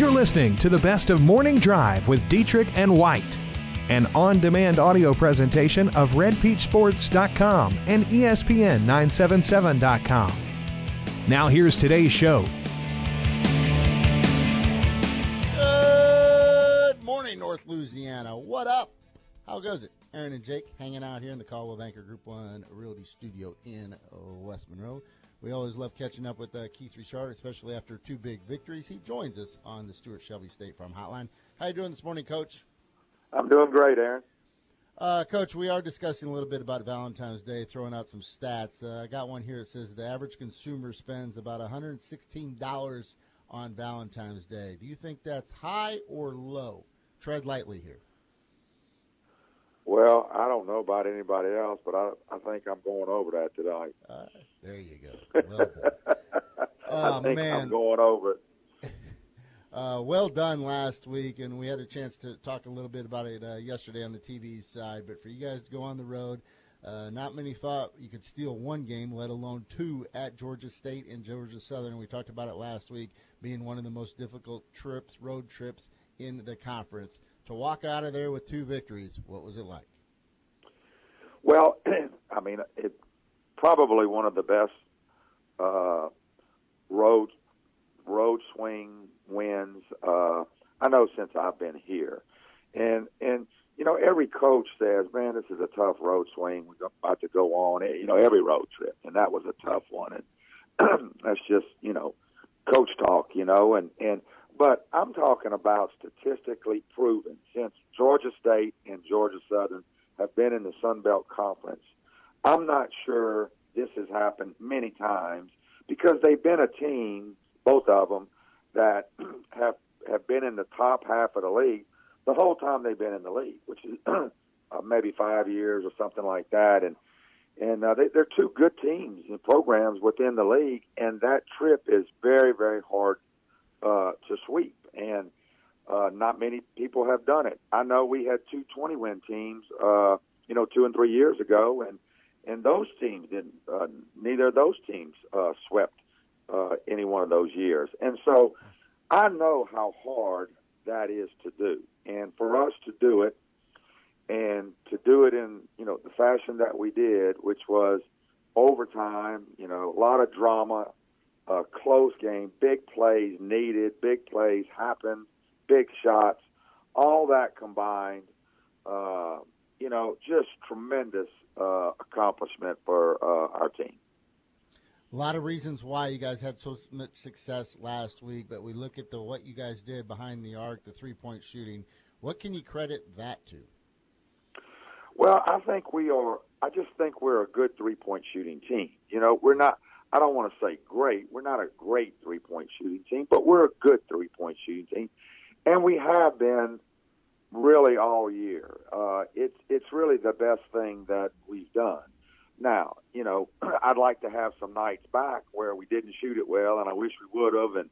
You're listening to the best of Morning Drive with Dietrich and White, an on demand audio presentation of RedPeachSports.com and E ESPN977.com. Now, here's today's show. Good morning, North Louisiana. What up? How goes it? Aaron and Jake hanging out here in the Caldwell Anchor Group One Realty Studio in West Monroe. We always love catching up with uh, Keith Richard, especially after two big victories. He joins us on the Stuart Shelby State Farm Hotline. How you doing this morning, Coach? I'm doing great, Aaron. Uh, Coach, we are discussing a little bit about Valentine's Day, throwing out some stats. Uh, I got one here that says the average consumer spends about $116 on Valentine's Day. Do you think that's high or low? Tread lightly here. Well, I don't know about anybody else, but I, I think I'm going over that tonight. Uh, there you go. Well done. I Oh, think man. I'm going over it. Uh, well done last week, and we had a chance to talk a little bit about it uh, yesterday on the TV side. But for you guys to go on the road, uh, not many thought you could steal one game, let alone two at Georgia State and Georgia Southern. We talked about it last week, being one of the most difficult trips, road trips in the conference. To walk out of there with two victories, what was it like? Well, I mean, it probably one of the best uh, road road swing wins. Uh, I know since I've been here, and and you know every coach says, "Man, this is a tough road swing. We're about to go on." You know, every road trip, and that was a tough one. And that's just you know, coach talk. You know, and and but I'm talking about statistically proven since Georgia State and Georgia Southern have been in the Sun Belt Conference. I'm not sure this has happened many times because they've been a team, both of them, that have have been in the top half of the league the whole time they've been in the league, which is uh, maybe five years or something like that, and and uh, they, they're two good teams and programs within the league, and that trip is very very hard uh, to sweep, and uh, not many people have done it. I know we had two 20 win teams, uh, you know, two and three years ago, and and those teams didn't. Uh, neither of those teams uh, swept uh, any one of those years, and so I know how hard that is to do, and for us to do it, and to do it in you know the fashion that we did, which was overtime, you know, a lot of drama, uh, close game, big plays needed, big plays happened, big shots, all that combined, uh, you know, just tremendous uh, accomplishment for uh, our team. A lot of reasons why you guys had so much success last week, but we look at the what you guys did behind the arc, the three point shooting. What can you credit that to? Well, I think we are. I just think we're a good three point shooting team. You know, we're not. I don't want to say great. We're not a great three point shooting team, but we're a good three point shooting team, and we have been really all year. Uh, it's it's really the best thing that we've done. Now, you know, I'd like to have some nights back where we didn't shoot it well, and I wish we would have, and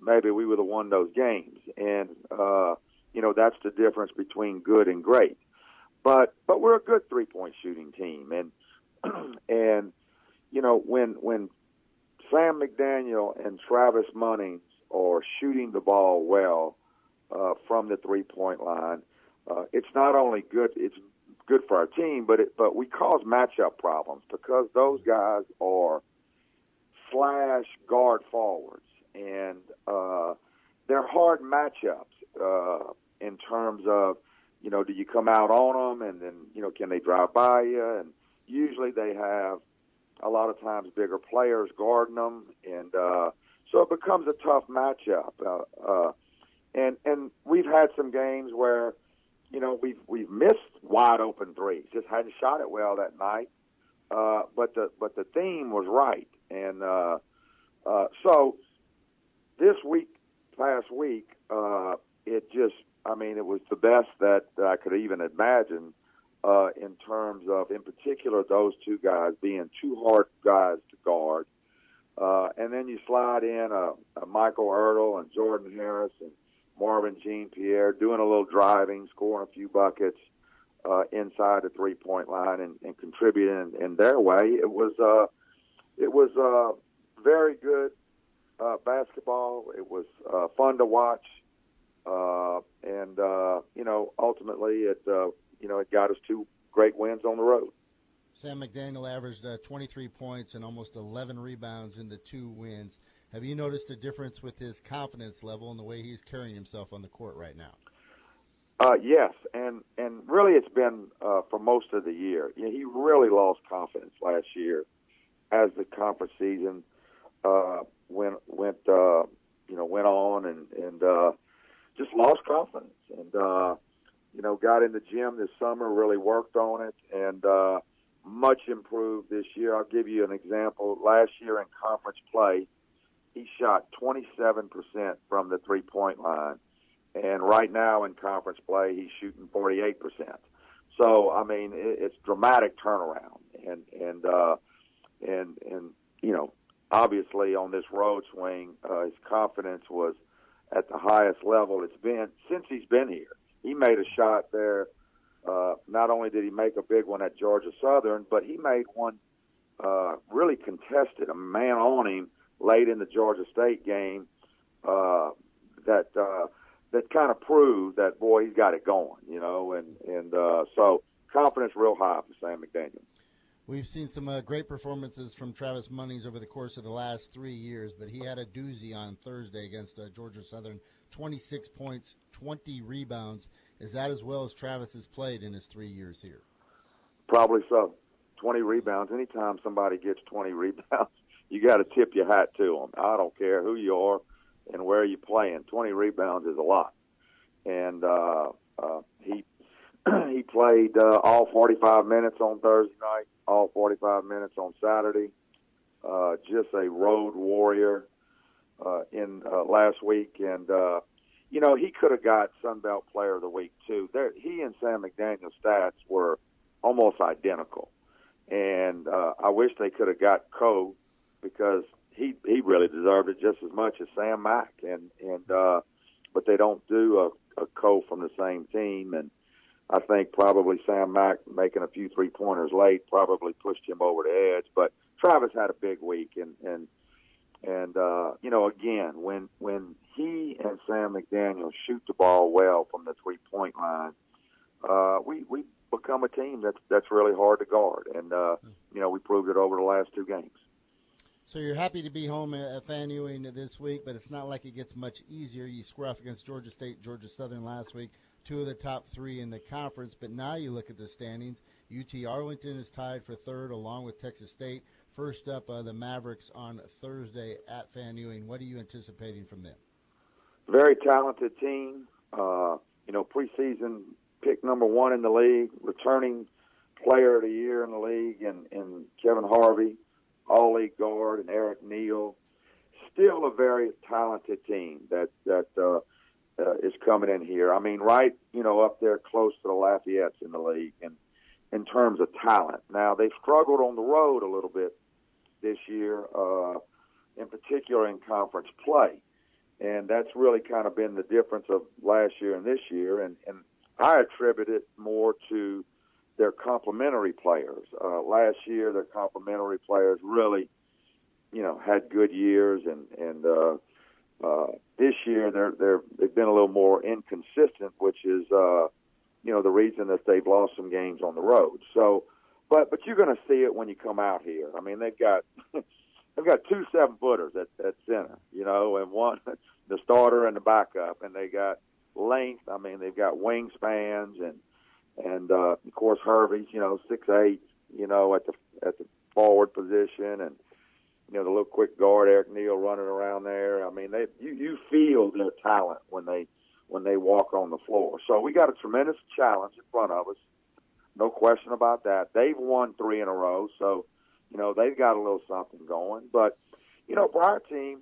maybe we would have won those games. And uh, you know, that's the difference between good and great. But but we're a good three point shooting team, and and you know when when Sam McDaniel and Travis Munnings are shooting the ball well uh, from the three point line, uh, it's not only good it's good for our team, but it, but we cause matchup problems because those guys are slash guard forwards, and uh, they're hard matchups uh, in terms of you know do you come out on them, and then you know can they drive by you, and usually they have a lot of times bigger players guarding them, and uh, so it becomes a tough matchup. Uh, uh, and and we've had some games where you know we've we've missed wide open threes, just hadn't shot it well that night. Uh, but the but the theme was right, and uh, uh, so this week, last week, uh, it just I mean it was the best that, that I could even imagine uh, in terms of, in particular, those two guys being two hard guys to guard. Uh, and then you slide in a, a Michael Ertel and Jordan Harris and Marvin Jean Pierre doing a little driving, scoring a few buckets uh, inside the three point line and, and contributing in, in their way. It was uh, it was uh, very good uh, basketball. It was uh, fun to watch, uh, and uh, you know, ultimately, it uh, you know it got us two great wins on the road. Sam McDaniel averaged uh, 23 points and almost 11 rebounds in the two wins. Have you noticed a difference with his confidence level and the way he's carrying himself on the court right now? Uh, yes, and and really, it's been uh, for most of the year. You know, he really lost confidence last year as the conference season uh, went went uh, you know went on, and and uh, just lost confidence, and uh, you know got in the gym this summer, really worked on it, and uh, much improved this year. I'll give you an example. Last year in conference play, he shot 27% from the three point line and right now in conference play, he's shooting 48%. So, I mean, it, it's dramatic turnaround. And, and, uh, and, and, you know, obviously on this road swing, uh, his confidence was at the highest level it's been since he's been here. He made a shot there. Uh, not only did he make a big one at Georgia Southern, but he made one uh, really contested, a man on him late in the Georgia State game uh, that uh, that kind of proved that boy he's got it going, you know, and and uh, so confidence real high for Sam McDaniel. We've seen some uh, great performances from Travis Munnings over the course of the last three years, but he had a doozy on Thursday against uh, Georgia Southern. 26 points, 20 rebounds. Is that as well as Travis has played in his three years here? Probably so. 20 rebounds. Anytime somebody gets 20 rebounds, you got to tip your hat to them. I don't care who you are and where you're playing. 20 rebounds is a lot. And uh, uh, he he played uh, all 45 minutes on Thursday night, all 45 minutes on Saturday. Uh, just a road warrior uh, in uh, last week, and uh, you know he could have got Sun Belt Player of the Week too. There, he and Sam McDaniel's stats were almost identical, and uh, I wish they could have got Coe because he he really deserved it just as much as Sam Mack, and and uh, but they don't do a, a Coe from the same team, and I think probably Sam Mack making a few three pointers late probably pushed him over the edge, but Travis had a big week, and and and uh, you know again when when he and Sam McDaniel shoot the ball well from the three point line, uh, we we become a team that's that's really hard to guard, and uh, you know we proved it over the last two games. So you're happy to be home at Fant-Ewing this week, but it's not like it gets much easier. You square off against Georgia State, Georgia Southern last week, two of the top three in the conference. But now you look at the standings. UT Arlington is tied for third, along with Texas State. First up, uh, the Mavericks on Thursday at Fant-Ewing. What are you anticipating from them? Very talented team. Uh, you know, preseason pick number one in the league, returning player of the year in the league, and, and Kevin Hervey all league guard, and Erick Neal. Still a very talented team that that uh, uh, is coming in here. I mean, right, you know, up there close to the Lafayette's in the league, and in terms of talent. Now they've struggled on the road a little bit this year, uh, in particular in conference play, and that's really kind of been the difference of last year and this year. And and I attribute it more to their complementary players. Uh, last year, their complementary players really, you know, had good years, and and uh, uh, this year they're they're they've been a little more inconsistent, which is, uh, you know, the reason that they've lost some games on the road. So, but but you're going to see it when you come out here. I mean, they've got. they've got two seven footers at, at center, you know, and one the starter and the backup, and they got length. I mean, they've got wingspans and and uh, of course Hervey's you know six eight you know at the at the forward position and you know the little quick guard Erick Neal running around there. I mean they you you feel their talent when they when they walk on the floor. So we got a tremendous challenge in front of us, no question about that. They've won three in a row, so you know they've got a little something going. But you know our team,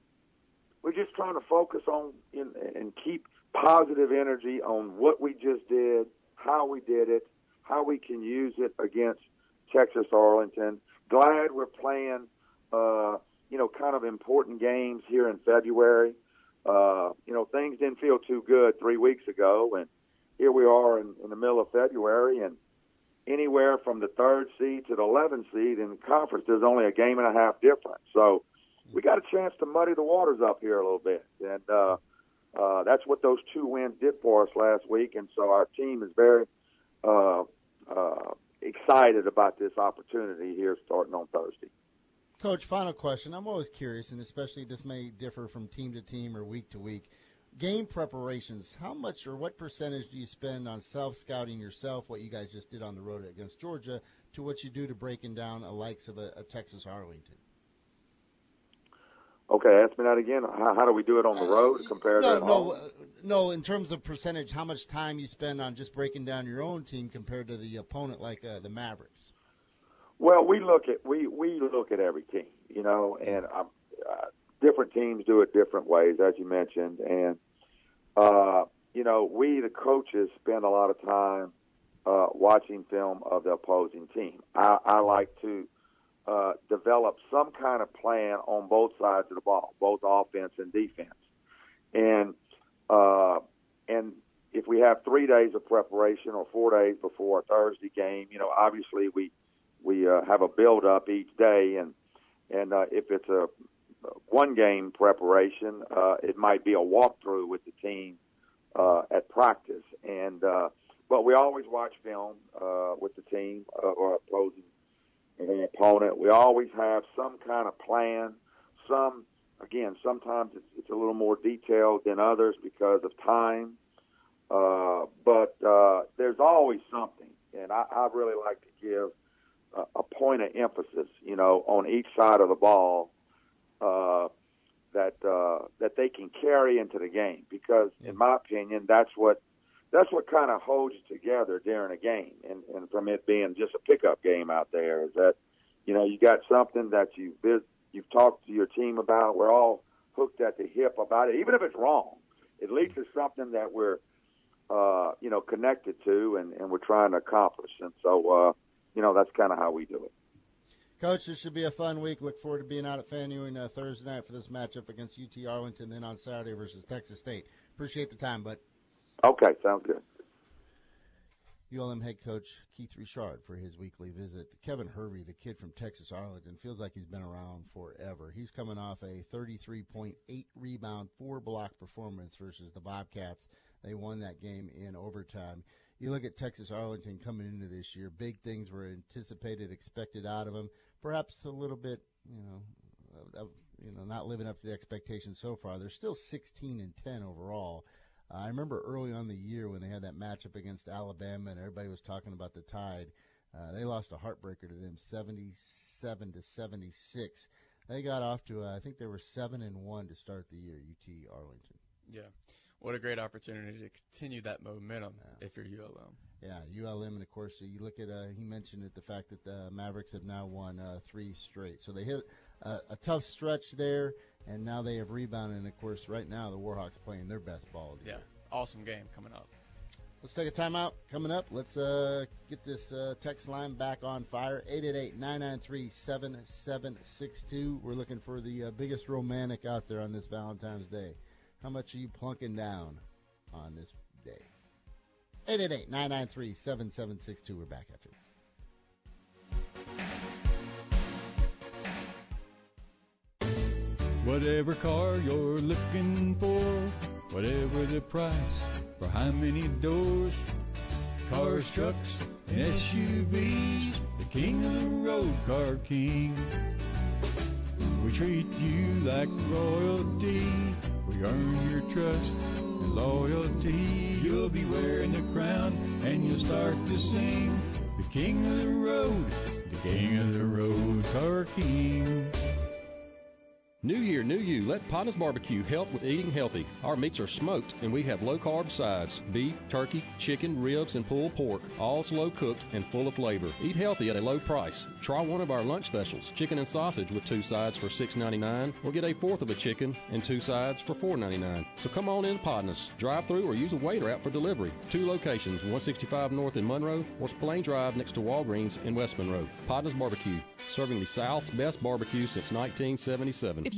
we're just trying to focus on in, and keep positive energy on what we just did how we did it, how we can use it against Texas Arlington. Glad we're playing, uh, you know, kind of important games here in February. Uh, you know, things didn't feel too good three weeks ago, and here we are in, in the middle of February, and anywhere from the third seed to the 11th seed in the conference, there's only a game and a half difference. So we got a chance to muddy the waters up here a little bit, and uh, uh, that's what those two wins did for us last week, and so our team is very uh, uh, excited about this opportunity here starting on Thursday. Coach, final question. I'm always curious, and especially this may differ from team to team or week to week. Game preparations, how much or what percentage do you spend on self scouting yourself, what you guys just did on the road against Georgia, to what you do to breaking down a likes of a, a Texas Arlington? Okay, ask me that again. How, how do we do it on the road compared no, to no, uh, no. In terms of percentage, how much time you spend on just breaking down your own team compared to the opponent, like uh, the Mavericks? Well, we look at we we look at every team, you know, and um, uh, different teams do it different ways, as you mentioned, and uh, you know, we the coaches spend a lot of time uh, watching film of the opposing team. I, I like to uh, develop some kind of plan on both sides of the ball, both offense and defense. And uh, and if we have three days of preparation or four days before a Thursday game, you know, obviously we we uh, have a build up each day, and and uh, if it's a one game preparation, uh, it might be a walkthrough with the team uh, at practice, and uh, but we always watch film uh, with the team uh, or opposing an opponent. We always have some kind of plan. Some, again, sometimes it's, it's a little more detailed than others because of time. Uh, but uh, there's always something, and I, I really like to give a, a point of emphasis, you know, on each side of the ball uh, that uh, that they can carry into the game. Because, in my opinion, that's what that's what kind of holds you together during a game, and, and from it being just a pickup game out there, is that you know you got something that you you've talked to your team about. We're all hooked at the hip about it, even if it's wrong. At least it's something that we're uh, you know connected to, and, and we're trying to accomplish. And so uh, you know that's kind of how we do it. Coach, this should be a fun week. Look forward to being out at Fant-Ewing uh, Thursday night for this matchup against UT Arlington, then on Saturday versus Texas State. Appreciate the time, bud. Okay, sounds good. ULM head coach Keith Richard for his weekly visit. Kevin Hervey, the kid from Texas Arlington, feels like he's been around forever. He's coming off a 33.8 rebound, four block performance versus the Bobcats. They won that game in overtime. You look at Texas Arlington coming into this year, big things were anticipated, expected out of them. Perhaps a little bit, you know, you know, not living up to the expectations so far. They're still 16 and 10 overall. Uh, I remember early on the year when they had that matchup against Alabama and everybody was talking about the Tide. Uh, they lost a heartbreaker to them, 77 to 76. They got off to, uh, I think they were seven and one to start the year. UT Arlington. Yeah, what a great opportunity to continue that momentum yeah. if you're ULM. Yeah, ULM, and of course you look at. Uh, he mentioned it, the fact that the Mavericks have now won uh, three straight, so they hit a tough stretch there and now they have rebounded. And of course, right now the Warhawks playing their best ball. Yeah, awesome game coming up. Let's take a timeout. Coming up, let's uh, get this uh, text line back on fire. 888-993-7762. We're looking for the uh, biggest romantic out there on this Valentine's Day. How much are you plunking down on this day? 888-993-7762. We're back after this. Whatever car you're looking for, whatever the price, for how many doors, cars, trucks, and SUVs, the king of the road, Car King. We treat you like royalty, we earn your trust loyalty. You'll be wearing the crown and you'll start to sing, the king of the road, the king of the road, Car King. New year, new you. Let Podnuh's Barbecue help with eating healthy. Our meats are smoked and we have low carb sides beef, turkey, chicken, ribs, and pulled pork, all slow cooked and full of flavor. Eat healthy at a low price. Try one of our lunch specials chicken and sausage with two sides for $6.99 or get a fourth of a chicken and two sides for $4.99. So come on in Podnuh's. Drive through or use a Waitr out for delivery. Two locations 165 North in Monroe or Spillane Drive next to Walgreens in West Monroe. Podnuh's Barbecue, serving the South's best barbecue since 1977. If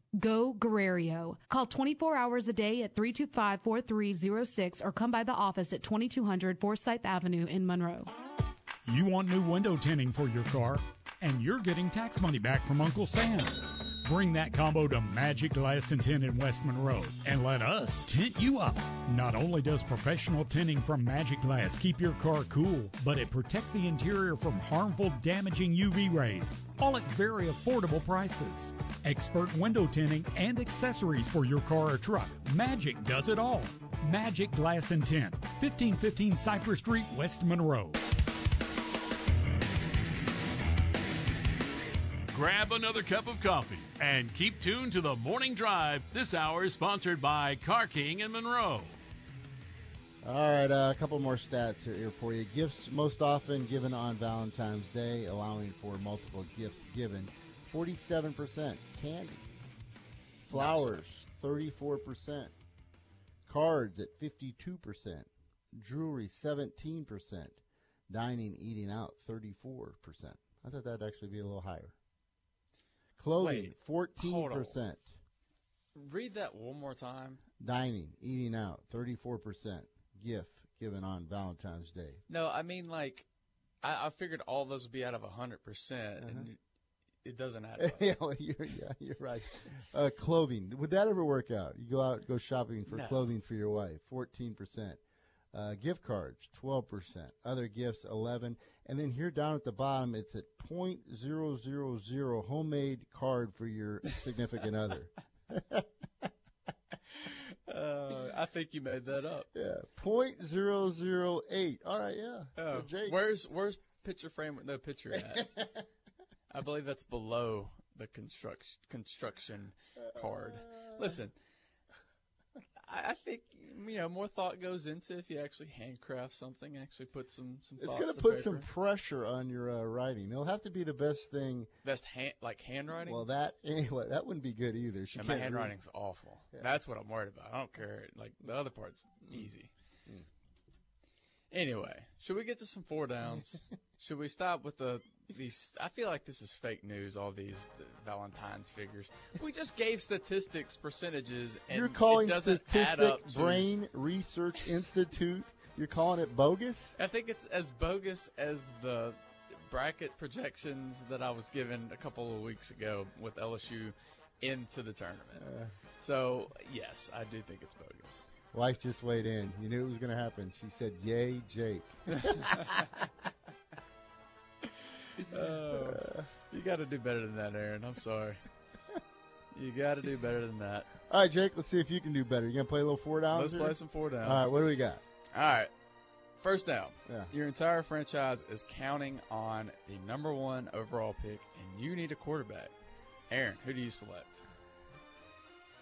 Go Guerriero. Call 24 hours a day at 325-4306 or come by the office at 2200 Forsythe Avenue in Monroe. You want new window tinting for your car, and you're getting tax money back from Uncle Sam. Bring that combo to Magic Glass and Tint in West Monroe and let us tint you up. Not only does professional tinting from Magic Glass keep your car cool, but it protects the interior from harmful, damaging UV rays, all at very affordable prices. Expert window tinting and accessories for your car or truck. Magic does it all. Magic Glass and Tint, 1515 Cypress Street, West Monroe. Grab another cup of coffee and keep tuned to the morning drive. This hour is sponsored by Car King and Monroe. All right, uh, a couple more stats here, for you. Gifts most often given on Valentine's Day, allowing for multiple gifts given. 47% candy. Flowers, 34%. Cards at 52%. Jewelry, 17%. Dining, eating out, 34%. I thought that'd actually be a little higher. Clothing, 14%. Read that one more time. Dining, eating out, 34%. Gift given on Valentine's Day. No, I mean like, I, I figured all those would be out of hundred percent, Uh-huh. and it doesn't add up. yeah, well, you're, yeah, you're right. Uh, clothing. Would that ever work out? You go out, go shopping for No. clothing for your wife, 14%. Uh, gift cards, 12%. Other gifts, 11 And then here down at the bottom, it's at .000 homemade card for your significant other. Uh, I think you made that up. Yeah, .008. All right, yeah. Oh, So Jake, where's where's picture frame with no picture at? I believe that's below the construction construction card. Listen, I, I think you know more thought goes into if you actually handcraft something, actually put some some. it's going to put some pressure on your uh, writing. It'll have to be the best thing. best hand like handwriting. Well, that anyway, that wouldn't be good either. She and my can't read. handwriting's awful. That's what I'm worried about. I don't care. Like the other part's easy. Mm. Anyway, should we get to some four downs? should we stop with the these? I feel like this is fake news. All these uh, Valentine's figures. We just gave statistics, percentages, and You're calling it doesn't add up to. Brain Research Institute. You're calling it bogus? I think it's as bogus as the bracket projections that I was given a couple of weeks ago with LSU into the tournament. Uh. so yes, I do think it's bogus. Wife just weighed in. You knew it was going to happen. She said, "Yay, Jake." Oh, you got to do better than that, Aaron. I'm sorry. You got to do better than that. All right, Jake. Let's see if you can do better. You gonna play a little four downs? Let's here? play some four downs. All right. What do we got? All right. First down. Yeah. Your entire franchise is counting on the number one overall pick, and you need a quarterback. Aaron, who do you select?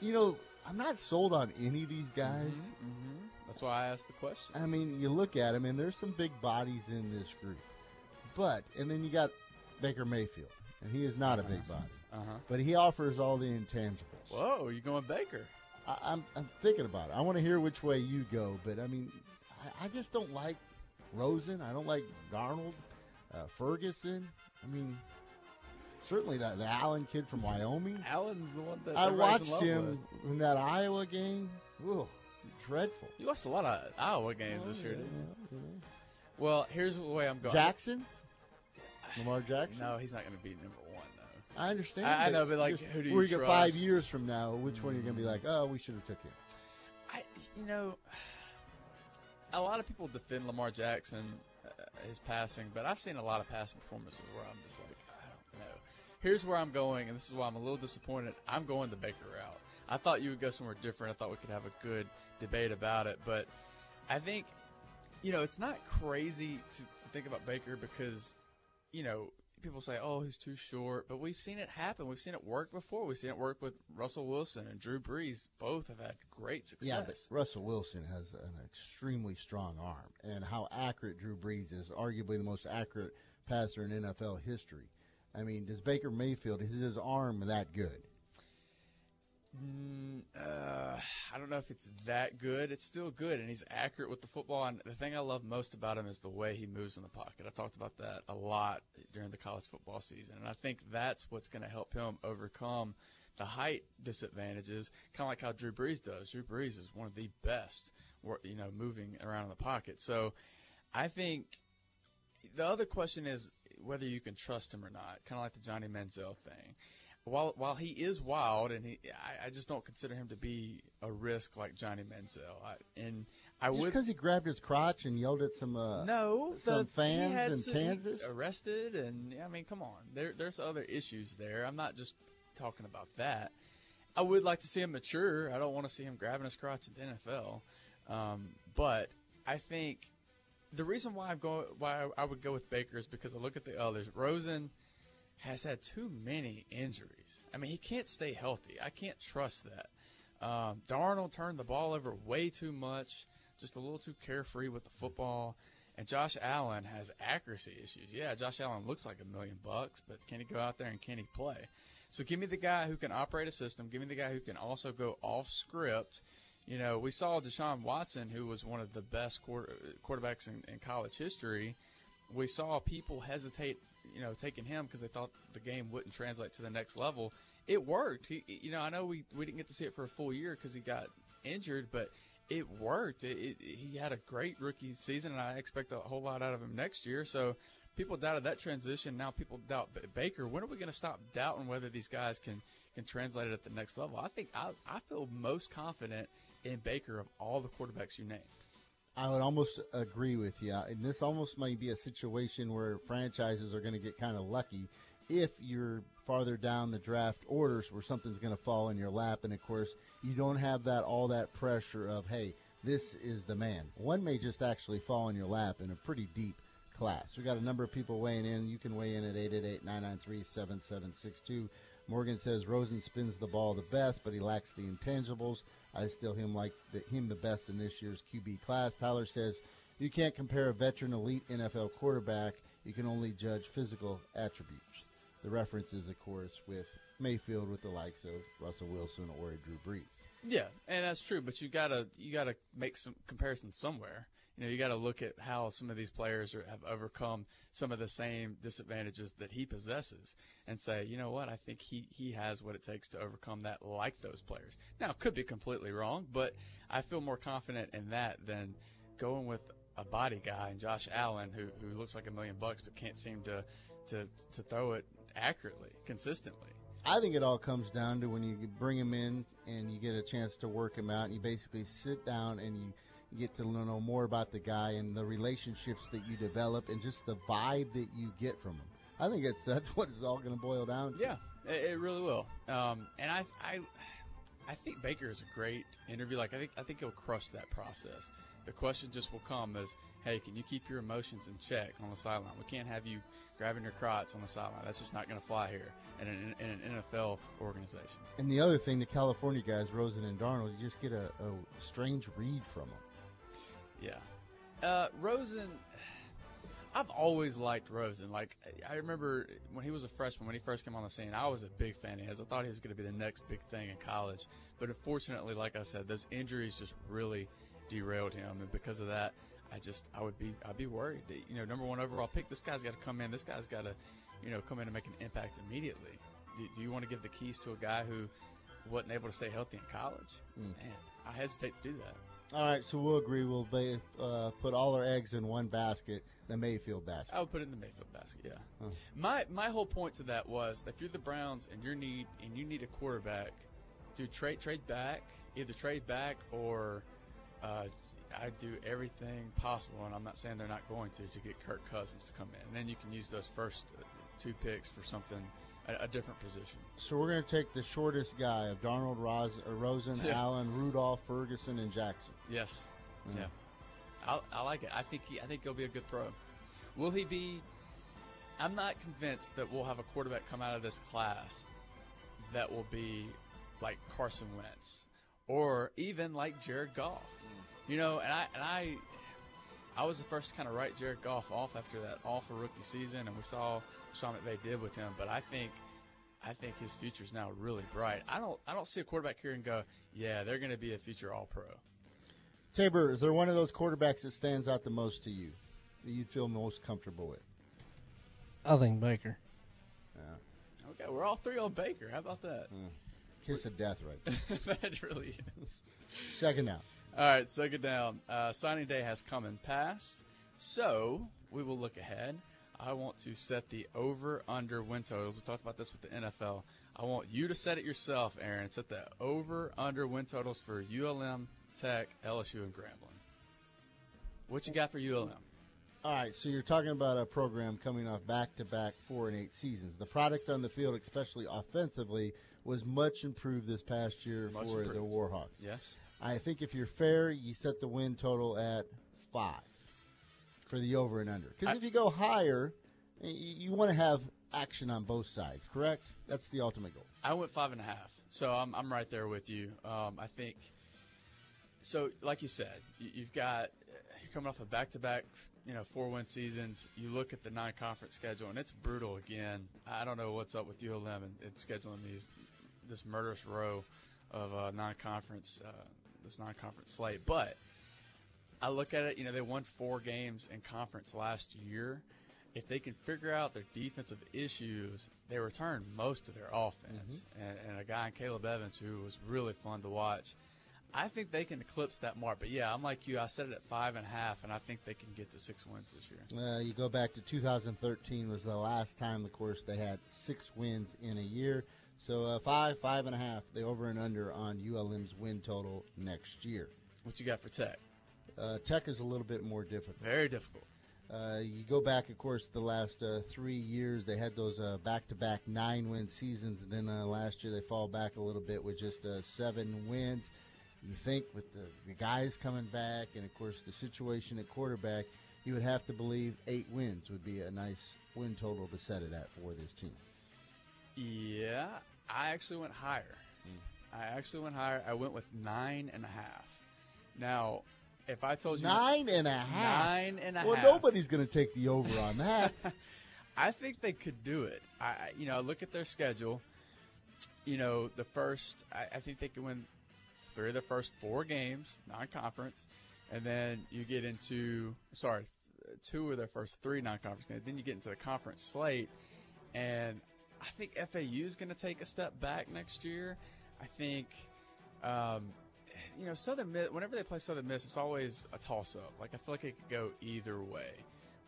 You know, I'm not sold on any of these guys. Mm-hmm. That's why I asked the question. I mean, you look at them, and there's some big bodies in this group. But and then you got Baker Mayfield, and he is not a big body, Uh huh. but he offers all the intangibles. Whoa, you going Baker? I, I'm I'm thinking about it. I want to hear which way you go, but I mean, I, I just don't like Rosen. I don't like Darnold, uh, Ferguson. I mean, certainly that the Allen kid from Wyoming. Allen's the one that I watched him with. in that Iowa game. Ooh, dreadful. You watched a lot of Iowa games this year, didn't you? Well, here's the way I'm going. Jackson, Lamar Jackson. No, he's not going to be number one though. I understand. I- I know, but, like, who do you where get five years from now, which one you're going to be like? Oh, we should have took him. I, you know, a lot of people defend Lamar Jackson, uh, his passing, but I've seen a lot of passing performances where I'm just like, I don't know. Here's where I'm going, and this is why I'm a little disappointed. I'm going the Baker route. I thought you would go somewhere different. I thought we could have a good debate about it, but I think, you know, it's not crazy to, to think about Baker because, you know, people say, "Oh, he's too short," but we've seen it happen. We've seen it work before. We've seen it work with Russell Wilson and Drew Brees. Both have had great success. Yeah, but Russell Wilson has an extremely strong arm, and how accurate Drew Brees is, arguably the most accurate passer in NFL history. I mean, does Baker Mayfield is his arm that good? Mm, uh, I don't know if it's that good. It's still good, and he's accurate with the football. And the thing I love most about him is the way he moves in the pocket. I've talked about that a lot during the college football season, and I think that's what's going to help him overcome the height disadvantages, kind of like how Drew Brees does. Drew Brees is one of the best, you know, moving around in the pocket. So, I think the other question is whether you can trust him or not, kind of like the Johnny Manziel thing while while he is wild, and he, I, I, just don't consider him to be a risk like Johnny Manziel. I, and I just would because he grabbed his crotch and yelled at some uh, no some the, fans in Kansas, arrested, and I mean, come on, there there's other issues there. I'm not just talking about that. I would like to see him mature. I don't want to see him grabbing his crotch at the NFL, um, but I think the reason why I'm going why I would go with Baker is because I look at the others. Rosen has had too many injuries. I mean, he can't stay healthy. I can't trust that. Um, Darnold turned the ball over way too much, just a little too carefree with the football. And Josh Allen has accuracy issues. Yeah, Josh Allen looks like a million bucks, but can he go out there and can he play? So give me the guy who can operate a system. Give me the guy who can also go off script. You know, we saw Deshaun Watson, who was one of the best quarter, quarterbacks in, in college history. We saw people hesitate you know, taking him because they thought the game wouldn't translate to the next level. It worked. He, you know, I know we, we didn't get to see it for a full year because he got injured, but it worked. It, it, he had a great rookie season, and I expect a whole lot out of him next year. So people doubted that transition. Now people doubt Baker. When are we going to stop doubting whether these guys can can translate it at the next level? I think I, I feel most confident in Baker of all the quarterbacks you named. I would almost agree with you. And this almost might be a situation where franchises are going to get kind of lucky if you're farther down the draft orders where something's going to fall in your lap. And of course, you don't have that all that pressure of, hey, this is the man. One may just actually fall in your lap in a pretty deep class. We've got a number of people weighing in. You can weigh in at 888-993-7762. Morgan says Rosen spins the ball the best, but he lacks the intangibles. I still him like the, him the best in this year's QB class. Tyler says you can't compare a veteran elite NFL quarterback. You can only judge physical attributes. The reference is, of course, with Mayfield with the likes of Russell Wilson or Drew Brees. Yeah, and that's true. But you gotta you gotta make some comparison somewhere you know, you got to look at how some of these players are, have overcome some of the same disadvantages that he possesses and say, you know what, I think he, he has what it takes to overcome that like those players. Now, could be completely wrong, but I feel more confident in that than going with a body guy and Josh Allen who, who looks like a million bucks but can't seem to, to, to throw it accurately, consistently. I think it all comes down to when you bring him in and you get a chance to work him out and you basically sit down and you – you get to know more about the guy and the relationships that you develop and just the vibe that you get from him. I think it's that's what it's all going to boil down to. Yeah, it, it really will. Um, and I, I, I think Baker is a great interview. Like I think I think he'll crush that process. The question just will come as, hey, can you keep your emotions in check on the sideline? We can't have you grabbing your crotch on the sideline. That's just not going to fly here in an, in an, NFL organization. And the other thing, the California guys, Rosen and Darnold, you just get a, a strange read from them. Yeah. Uh, Rosen, I've always liked Rosen. Like I remember when he was a freshman, when he first came on the scene, I was a big fan of his. I thought he was going to be the next big thing in college. But unfortunately, like I said, those injuries just really derailed him, and because of that, I just I would be I'd be worried. You know, number one overall pick. This guy's got to come in. This guy's got to, you know, come in and make an impact immediately. Do, do, you want to give the keys to a guy who wasn't able to stay healthy in college? Mm. Man, I hesitate to do that. All right, so we'll agree. We'll uh, put all our eggs in one basket, the Mayfield basket. I would put it in the Mayfield basket. Yeah. Huh. My my whole point to that was if you're the Browns and you need and you need a quarterback, do trade trade back, either trade back or uh, I do everything possible, and I'm not saying they're not going to to get Kirk Cousins to come in, and then you can use those first uh, two picks for something a, a different position. So we're going to take the shortest guy of Darnold, Ros- uh, Rosen, yeah. Allen, Rudolph, Ferguson, and Jackson. Yes. Mm. Yeah. I, I like it. I think he. I think he'll be a good throw. Will he be? I'm not convinced that we'll have a quarterback come out of this class that will be like Carson Wentz or even like Jared Goff. Mm. You know, and I and I I was the first to kind of write Jared Goff off after that awful rookie season, and we saw what Sean McVay did with him. But I think I think his future is now really bright. I don't I don't see a quarterback here and go, yeah, they're going to be a future All Pro. Tabor, is there one of those quarterbacks that stands out the most to you that you feel most comfortable with? I think Baker. Okay, we're all three on Baker. How about that? Hmm. Kiss of death, right? there. that really is. Second down. All right, second down. Uh, signing day has come and passed, so we will look ahead. I want to set the over under win totals. We talked about this with the NFL. I want you to set it yourself, Aaron. Set the over under win totals for ULM, Tech, LSU, and Grambling. What you got for ULM? All right, so you're talking about a program coming off back-to-back four and eight seasons. The product on the field, especially offensively, was much improved this past year Much for the. Warhawks. Yes. I think if you're fair, you set the win total at five for the over and under. Because if you go higher, y- you want to have action on both sides. Correct? That's the ultimate goal. I went five and a half, so I'm I'm right there with you. Um, I think. So, like you said, you, you've got you're coming off a back-to-back, you know, four-win seasons. You look at the non-conference schedule, and it's brutal again. I don't know what's up with ULM and, and scheduling these this murderous row of uh, non-conference uh, this non-conference slate, but. I look at it, you know, they won four games in conference last year. If they can figure out their defensive issues, they return most of their offense. And, and a guy in Caleb Evans who was really fun to watch. I think they can eclipse that mark. But yeah, I'm like you. I set it at five and a half, and I think they can get to six wins this year. Uh, you go back to 2013 was the last time, of course, they had six wins in a year. So uh, five, five and a half, the over and under on ULM's win total next year. What you got for Tech? Uh, Tech is a little bit more difficult. Very difficult. Uh, you go back, of course, the last uh, three years, they had those uh, back-to-back nine-win seasons, and then uh, last year they fall back a little bit with just uh, seven wins. You think with the, the guys coming back, and of course the situation at quarterback, you would have to believe eight wins would be a nice win total to set it at for this team. Yeah, I actually went higher. I actually went higher. I went with nine and a half. Now, if I told you Nine and a half. and a well, half. nobody's going to take the over on that. I think they could do it. I, you know, I look at their schedule. You know, the first, I, I think they can win three of the first four games, non-conference, and then you get into sorry, two of their first three non-conference games. Then you get into the conference slate, and I think FAU is going to take a step back next year. I think, um, you know, Southern Miss. Whenever they play Southern Miss, it's always a toss-up. Like I feel like it could go either way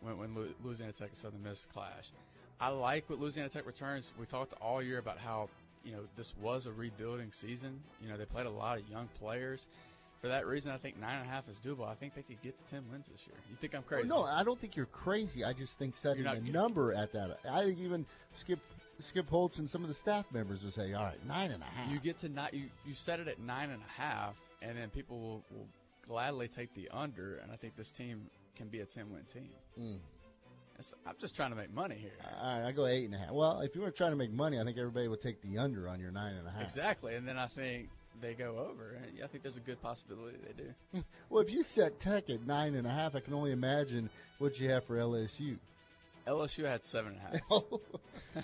when, when Louisiana Tech and Southern Miss clash. I like what Louisiana Tech returns. We talked all year about how you know this was a rebuilding season. You know they played a lot of young players. For that reason, I think nine and a half is doable. I think they could get to ten wins this year. You think I'm crazy? No, I don't think you're crazy. I just think setting a number at that. I think even Skip Skip Holtz and some of the staff members would say, "All right, nine and a half." You get to not you you set it at nine and a half, and then people will, will gladly take the under. And I think this team can be a ten win team. Mm. I'm just trying to make money here. All right, I go eight and a half. Well, if you were trying to make money, I think everybody would take the under on your nine and a half. Exactly, and then I think they go over. And I think there's a good possibility they do. Well, if you set Tech at nine and a half, I can only imagine what you have for LSU. LSU had seven and a half.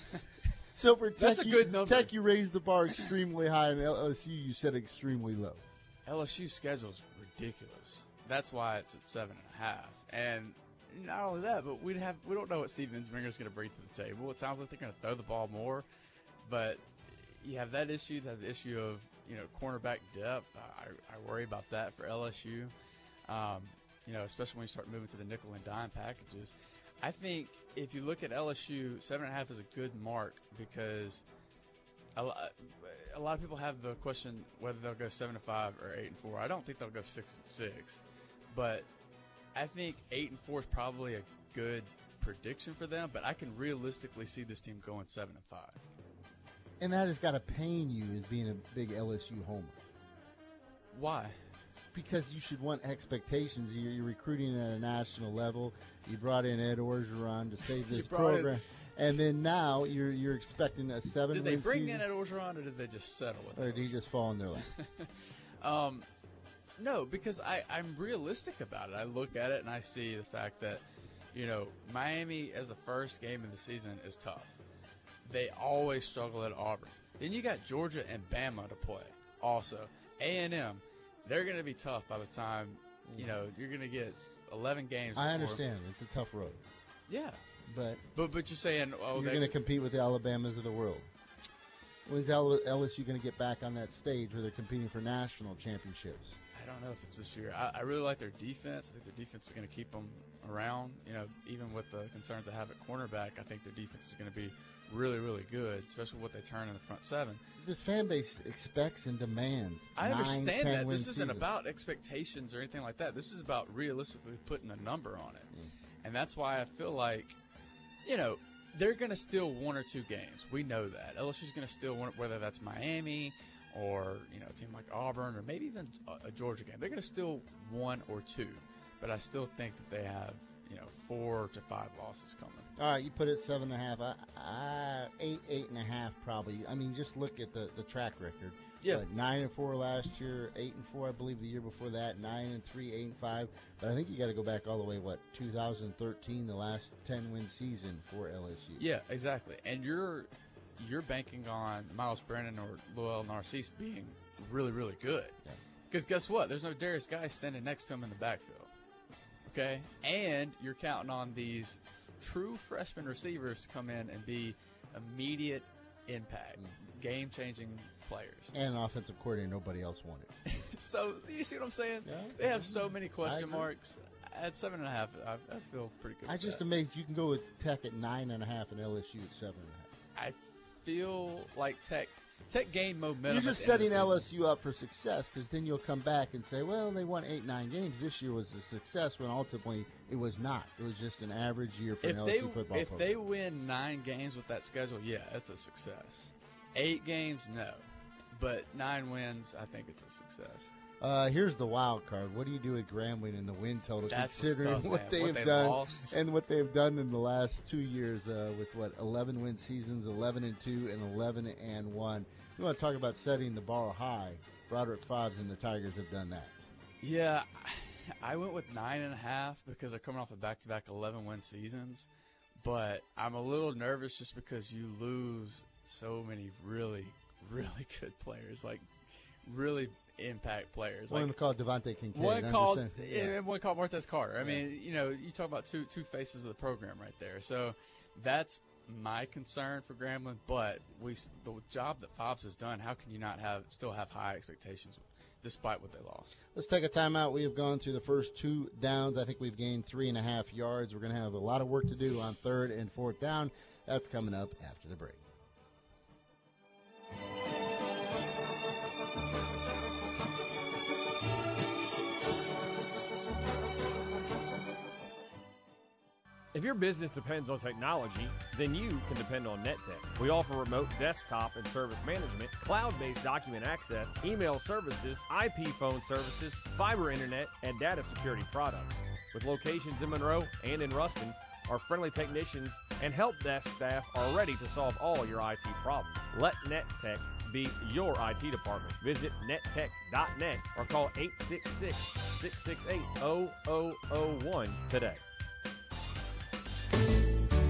so for Tech, That's a you- good number. Tech, you raised the bar extremely high, and LSU you set extremely low. LSU is ridiculous. That's why it's at seven and a half. And not only that, but we have we don't know what Steve is going to bring to the table. It sounds like they're going to throw the ball more, but you have that issue. You have the issue of you know cornerback depth. I, I worry about that for LSU. Um, you know, especially when you start moving to the nickel and dime packages. I think if you look at LSU, seven and a half is a good mark because a lot, a lot of people have the question whether they'll go seven and five or eight and four. I don't think they'll go six and six, but I think eight and four is probably a good prediction for them. But I can realistically see this team going seven and five. And that has got to pain you as being a big LSU homer. Why? Because you should want expectations. You're, you're recruiting at a national level. You brought in Ed Orgeron to save this brought in- program, and then now you're you're expecting a seven. Did they bring season? in Ed Orgeron or did they just settle with Or did he just fall in their lap? Um, no, because I, I'm realistic about it. I look at it and I see the fact that, you know, Miami as the first game of the season is tough. they always struggle at Auburn. Then you got Georgia and Bama to play. Also, A and M, they're going to be tough by the time you know you're going to get 11 games. I understand it's a tough road, Yeah, but but but you're saying oh you're going to compete with the Alabamas of the world. When's LSU going to get back on that stage where they're competing for national championships? I don't know if it's this year. I, I really like their defense. I think their defense is going to keep them around. You know, even with the concerns I have at cornerback, I think their defense is going to be really, really good, especially what they turn in the front seven. This fan base expects and demands. I nine, understand 10 that. This isn't seasons. about expectations or anything like that. This is about realistically putting a number on it. Mm. And that's why I feel like, you know, they're going to steal one or two games. We know that. LSU's going to steal one, whether that's Miami or, you know, a team like Auburn or maybe even a, a Georgia game. They're going to steal one or two. But I still think that they have, you know, four to five losses coming. All right, you put it seven and a half. I, I, eight, eight and a half probably. I mean, just look at the, the track record. Yeah. Nine and four last year, eight and four, I believe, the year before that. Nine and three, eight and five. But I think you got to go back all the way. What 2013, the last ten win season for LSU. Yeah, exactly. And you're you're banking on Myles Brennan or Lowell Narcisse being really, really good. Yeah. Because guess what? There's no Derrius Guice standing next to him in the backfield. Okay? And you're counting on these true freshman receivers to come in and be immediate impact, mm-hmm. game changing players. And an offensive coordinator nobody else wanted. So you see what I'm saying? Yeah. They have so many question marks. At seven and a half, I, I feel pretty good. I just that. amazed you can go with Tech at nine and a half and LSU at seven and a half. I feel like Tech Tech gained momentum. You're just at the end setting of the season. LSU up for success because then you'll come back and say, well, they won eight, nine games. This year was a success when ultimately it was not. It was just an average year for If an they LSU football if program. they win nine games with that schedule, yeah, it's a success. Eight games, no, but nine wins, I think it's a success. Uh, here's the wild card. What do you do with Grambling in the win total, That's considering tough, what they What have done lost. and what they've done in the last two years uh, with what 11 win seasons, 11 and two, and 11 and one. You want to talk about setting the bar high? Broderick Fobbs and the Tigers have done that. Yeah, I went with nine and a half because they're coming off of back-to-back 11-win seasons, but I'm a little nervous just because you lose so many really, really good players, like really impact players. One like called Devante Kincade. One I'm called, saying- yeah. one called Martez Carter. I mean, you know, you talk about two two faces of the program right there. So that's my concern for Grambling. But we the job that Fobbs has done, how can you not have still have high expectations despite what they lost? Let's take a timeout. We have gone through the first two downs. I think we've gained three and a half yards. We're going to have a lot of work to do on third and fourth down. That's coming up after the break. If your business depends on technology, then you can depend on NetTech. We offer remote desktop and service management, cloud based document access, email services, IP phone services, fiber internet, and data security products. With locations in Monroe and in Ruston, our friendly technicians and help desk staff are ready to solve all your IT problems. Let NetTech be your IT department. Visit nettech.net or call 866 668 0001 today.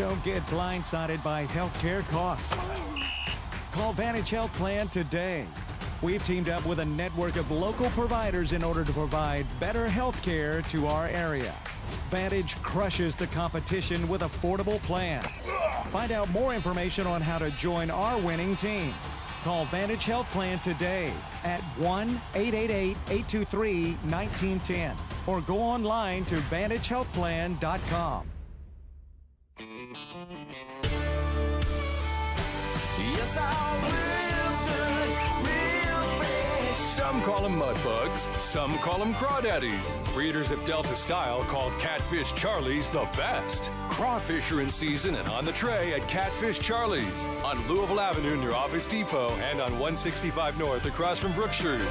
Don't get blindsided by healthcare costs. Call Vantage Health Plan today. We've teamed up with a network of local providers in order to provide better health care to our area. Vantage crushes the competition with affordable plans. Find out more information on how to join our winning team. Call Vantage Health Plan today at 1 888 823 1910 or go online to VantageHealthPlan.com. Some call them mud bugs, some call them crawdaddies. Breeders of Delta Style call Catfish Charlie's the best. Crawfish are in season and on the tray at Catfish Charlie's on Louisville Avenue near Office Depot and on 165 North across from Brookshire's.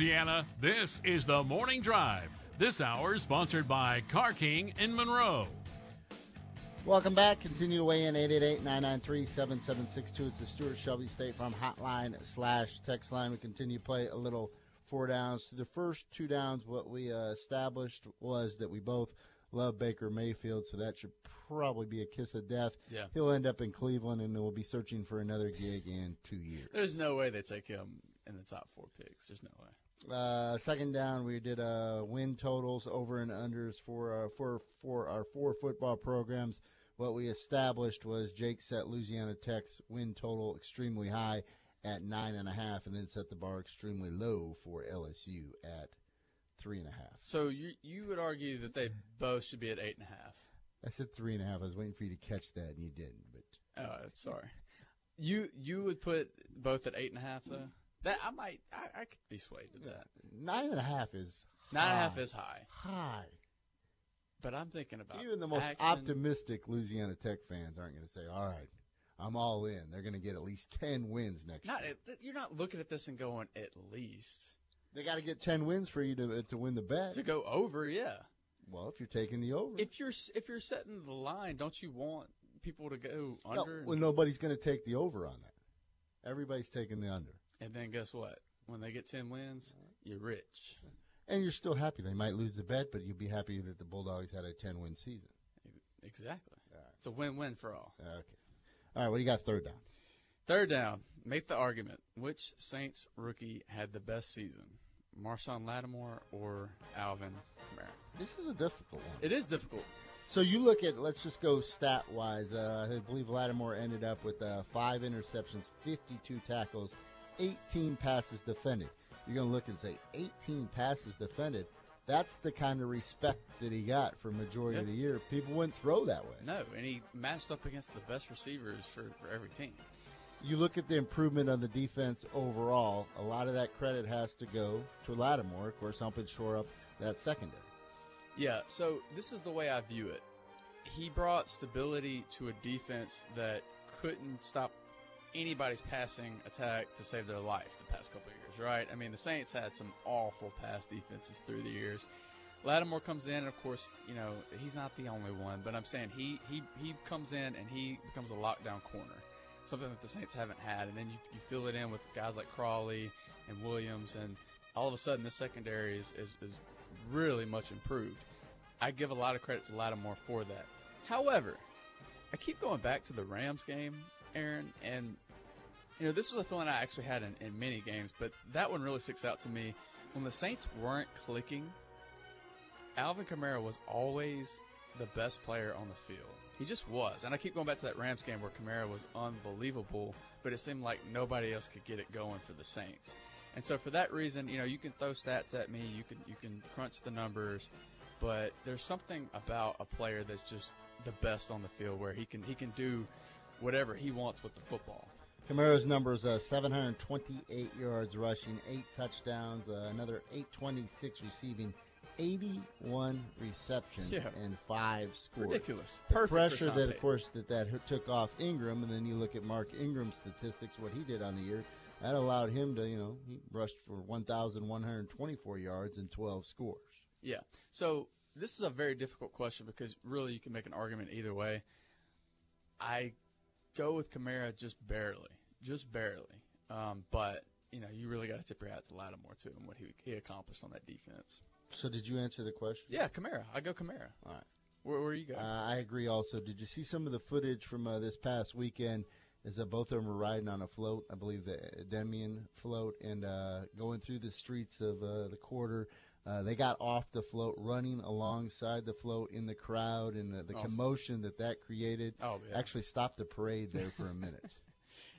Louisiana. This is the Morning Drive. This hour is sponsored by Car King in Monroe. Welcome back. Continue to weigh in 888-993-7762. It's the Stuart Shelby State Farm hotline slash text line. We continue to play a little four downs. The first two downs, what we uh, established was that we both love Baker Mayfield, so that should probably be a kiss of death. Yeah. He'll end up in Cleveland, and we'll be searching for another gig in two years. There's no way they take him in the top four picks. There's no way. Uh, second down, we did uh, win totals over and unders for uh, for for our four football programs. What we established was Jake set Louisiana Tech's win total extremely high at nine and a half, and then set the bar extremely low for LSU at three and a half. So you you would argue that they both should be at eight and a half. I said three and a half. I was waiting for you to catch that, and you didn't. But Oh, sorry. You you would put both at eight and a half though. That I might I, I could be swayed to that. nine and a half is Nine and a half is high, high. but I'm thinking about Even the most action. optimistic Louisiana Tech fans aren't going to say, "All right, I'm all in." They're going to get at least ten wins next Not year. you're not looking at this and going at least They got to get ten wins for you to uh, to win the bet. to go over. Yeah. Well, if you're taking the over, If you're if you're setting the line, don't you want people to go no, under? well, nobody's going to take the over on that. Everybody's taking the under, and then guess what? When they get ten wins, you're rich. and you're still happy. They might lose the bet, but you'll be happy that the Bulldogs had a ten win season. Exactly. It's a win-win for all. Okay. All right, what do you got third down? Third down. Make the argument. Which Saints rookie had the best season? Marshon Lattimore or Alvin Kamara? This is a difficult one. It is difficult. So you look at, let's just go stat wise. Uh, I believe Lattimore ended up with uh, five interceptions, 52 tackles, 18 passes defended. You're going to look and say 18 passes defended. That's the kind of respect that he got for majority of the year. People wouldn't throw that way. No, and he matched up against the best receivers for, for every team. You look at the improvement on the defense overall. A lot of that credit has to go to Lattimore, of course, helping shore up that secondary. Yeah, so this is the way I view it. He brought stability to a defense that couldn't stop anybody's passing attack to save their life the past couple years, right? I mean, the Saints had some awful pass defenses through the years. Lattimore comes in, and of course, you know he's not the only one, but I'm saying he he he comes in and he becomes a lockdown corner, something that the Saints haven't had, and then you, you fill it in with guys like Crawley and Williams, and all of a sudden this secondary is, is, is really much improved. I give a lot of credit to Lattimore for that. However, I keep going back to the Rams game, Aaron, and you know this was a feeling I actually had in, in many games, but that one really sticks out to me. When the Saints weren't clicking, Alvin Kamara was always the best player on the field. He just was, and I keep going back to that Rams game where Kamara was unbelievable, but it seemed like nobody else could get it going for the Saints. And so for that reason, you know, you can throw stats at me, you can you can crunch the numbers, but there's something about a player that's just the best on the field where he can he can do whatever he wants with the football. Kamara's numbers: uh, 728 yards rushing, eight touchdowns, uh, another 826 receiving, 81 receptions, Yeah. and five scores. Ridiculous. The Perfect for pressure that, of course, that that took off Ingram, and then you look at Mark Ingram's statistics, what he did on the year. That allowed him to, you know, he rushed for 1,124 yards and 12 scores. Yeah. So this is a very difficult question because really you can make an argument either way. I go with Kamara just barely, just barely. Um, but you know, you really got to tip your hat to Lattimore too and what he he accomplished on that defense. So, did you answer the question? Yeah, Kamara. I go Kamara. All right. Where where you go? Uh, I agree. Also, did you see some of the footage from uh, this past weekend? Is that both of them were riding on a float? I believe the Endymion float, and uh, going through the streets of uh, the quarter. Uh, they got off the float, running alongside the float in the crowd, and the, the Awesome. commotion that that created Oh, yeah. actually stopped the parade there for a minute.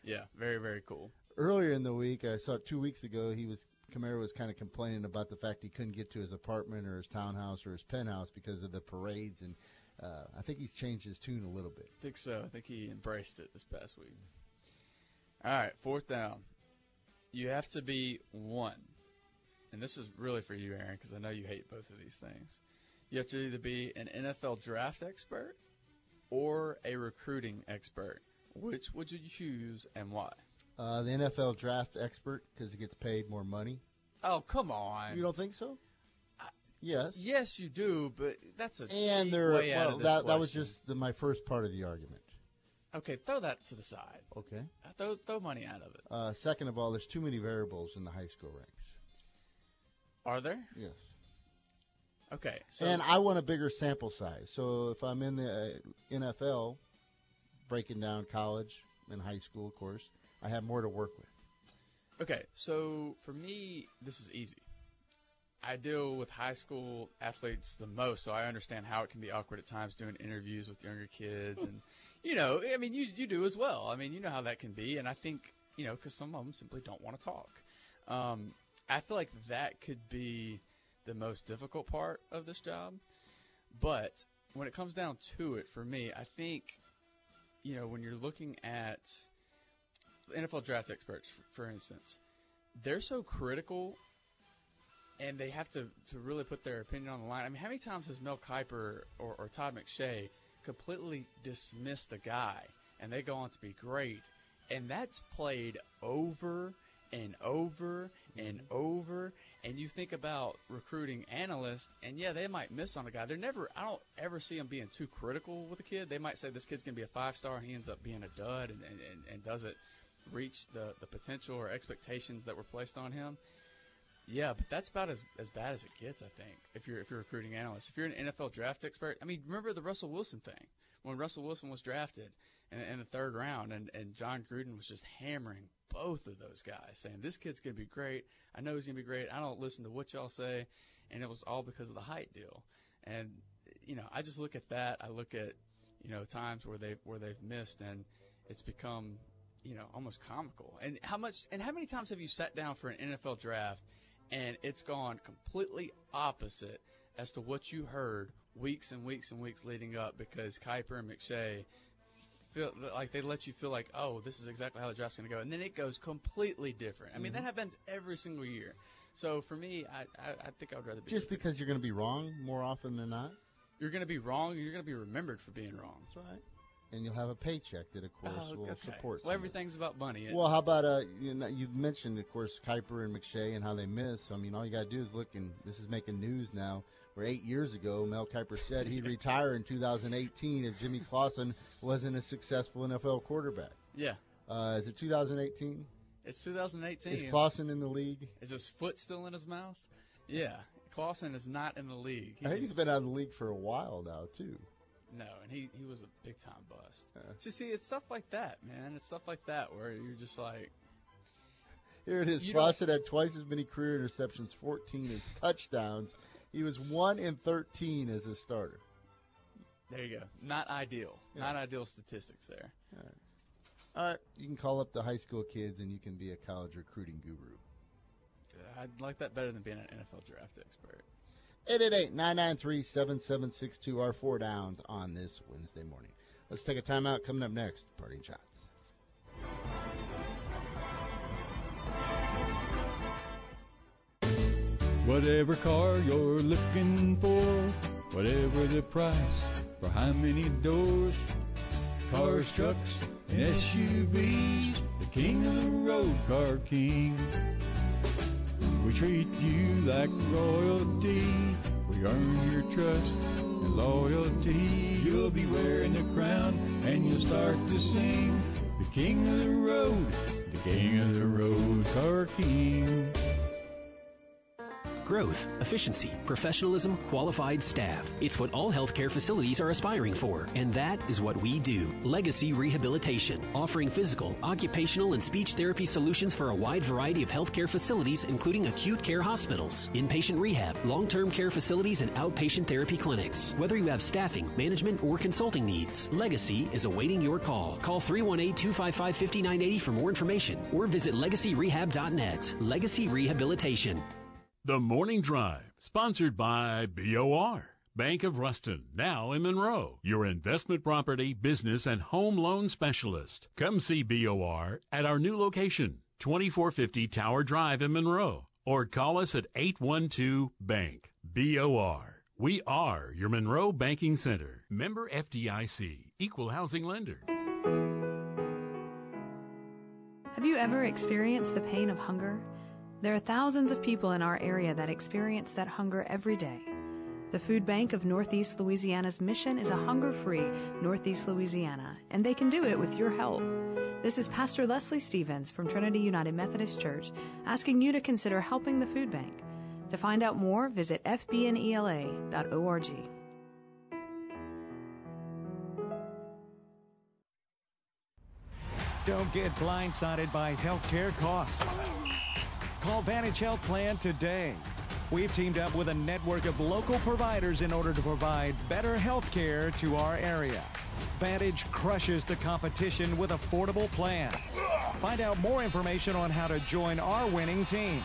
yeah, very very cool. earlier in the week, I saw two weeks ago. He was Kamara was kind of complaining about the fact he couldn't get to his apartment or his townhouse or his penthouse because of the parades, and uh, I think he's changed his tune a little bit. I think so. I think he embraced it this past week. All right, fourth down. You have to be one, and this is really for you, Aaron, because I know you hate both of these things. You have to either be an NFL draft expert or a recruiting expert. Which would you choose and why? Uh, the NFL draft expert because it gets paid more money. Oh, come on. You don't think so? yes. Yes, you do, but that's a And cheap there, way out of this that, that was just the, my first part of the argument. Okay, throw that to the side. Okay. Throw, throw money out of it. Uh, second of all, there's too many variables in the high school ranks. Are there? Yes. Okay, so and I want a bigger sample size. So if I'm in the uh, NFL, breaking down college and high school, of course, I have more to work with. Okay, so for me, this is easy. I deal with high school athletes the most, so I understand how it can be awkward at times doing interviews with younger kids, and you know, I mean, you you do as well. I mean, you know how that can be, and I think you know because some of them simply don't want to talk. Um, I feel like that could be the most difficult part of this job, but when it comes down to it, for me, I think you know when you're looking at NFL draft experts, for, instance, they're so critical and they have to, to really put their opinion on the line. I mean, how many times has Mel Kiper or, or Todd McShay completely dismissed a guy and they go on to be great? And that's played over and over and over. And you think about recruiting analysts, and yeah, they might miss on a guy. They're never, I don't ever see them being too critical with a kid. They might say this kid's going to be a five star, and he ends up being a dud and, and, and, doesn't reach the, the potential or expectations that were placed on him. Yeah, but that's about as, as bad as it gets, I think. If you're if you're a recruiting analyst, if you're an NFL draft expert, I mean, remember the Russell Wilson thing when Russell Wilson was drafted in, in the third round, and and Jon Gruden was just hammering both of those guys, saying this kid's gonna be great. I know he's gonna be great. I don't listen to what y'all say, and it was all because of the height deal. And you know, I just look at that. I look at you know times where they where they've missed, and it's become you know almost comical. And how much and how many times have you sat down for an NFL draft? And it's gone completely opposite as to what you heard weeks and weeks and weeks leading up because Kiper and McShay feel like they let you feel like, oh, this is exactly how the draft's going to go, and then it goes completely different. I mean, that Mhm. happens every single year. So for me, I, I, I think I would rather be Just because you're going to be wrong more often than not. you're going to be wrong, you're going to be remembered for being wrong. That's right. And you'll have a paycheck that, of course, Oh, will okay. support. Well, everything's about money. Well, how about uh, you know, you mentioned, of course, Kiper and McShay and how they miss. I mean, all you got to do is look, and this is making news now. Where eight years ago, Mel Kiper said he'd retire in 2018 if Jimmy Clausen wasn't a successful NFL quarterback. Yeah. Uh, is it 2018? It's 2018. Is Clausen in the league? Is his foot still in his mouth? Yeah. Clausen is not in the league. I think he's been out of the league for a while now, too. No, and he, he was a big time bust. So see, it's stuff like that, man. It's stuff like that where you're just like, Here it is. You had twice as many career interceptions, 14 as touchdowns. He was 1 in 13 as a starter. there you go. Not ideal. Yeah. Not ideal statistics there. All right. All right, you can call up the high school kids and you can be a college recruiting guru. Uh, I'd like that better than being an NFL draft expert. 888-993-7762 our four downs on this Wednesday morning. Let's take a timeout. Coming up next, parting shots. Whatever car you're looking for, whatever the price, for how many doors, cars, trucks, and SUVs, the king of the road, Car King. We treat you like royalty, we earn your trust and loyalty. You'll be wearing the crown and you'll start to sing, the king of the road, the king of the road, Car King. Growth, efficiency, professionalism, qualified staff. It's what all healthcare facilities are aspiring for, and that is what we do. Legacy Rehabilitation, offering physical, occupational, and speech therapy solutions for a wide variety of healthcare facilities, including acute care hospitals, inpatient rehab, long term care facilities, and outpatient therapy clinics. Whether you have staffing, management, or consulting needs, Legacy is awaiting your call. Call 318 255 5980 for more information or visit legacyrehab.net. Legacy Rehabilitation. The Morning Drive, sponsored by BOR. Bank of Ruston, now in Monroe, your investment property, business, and home loan specialist. Come see BOR at our new location, 2450 Tower Drive in Monroe, or call us at 812 Bank. BOR. We are your Monroe Banking Center. Member FDIC, Equal Housing Lender. Have you ever experienced the pain of hunger? There are thousands of people in our area that experience that hunger every day. The Food Bank of Northeast Louisiana's mission is a hunger free Northeast Louisiana, and they can do it with your help. This is Pastor Leslie Stevens from Trinity United Methodist Church asking you to consider helping the food bank. To find out more, visit fbnela.org. Don't get blindsided by healthcare costs. Call Vantage Health Plan today. We've teamed up with a network of local providers in order to provide better health care to our area. Vantage crushes the competition with affordable plans. Find out more information on how to join our winning team.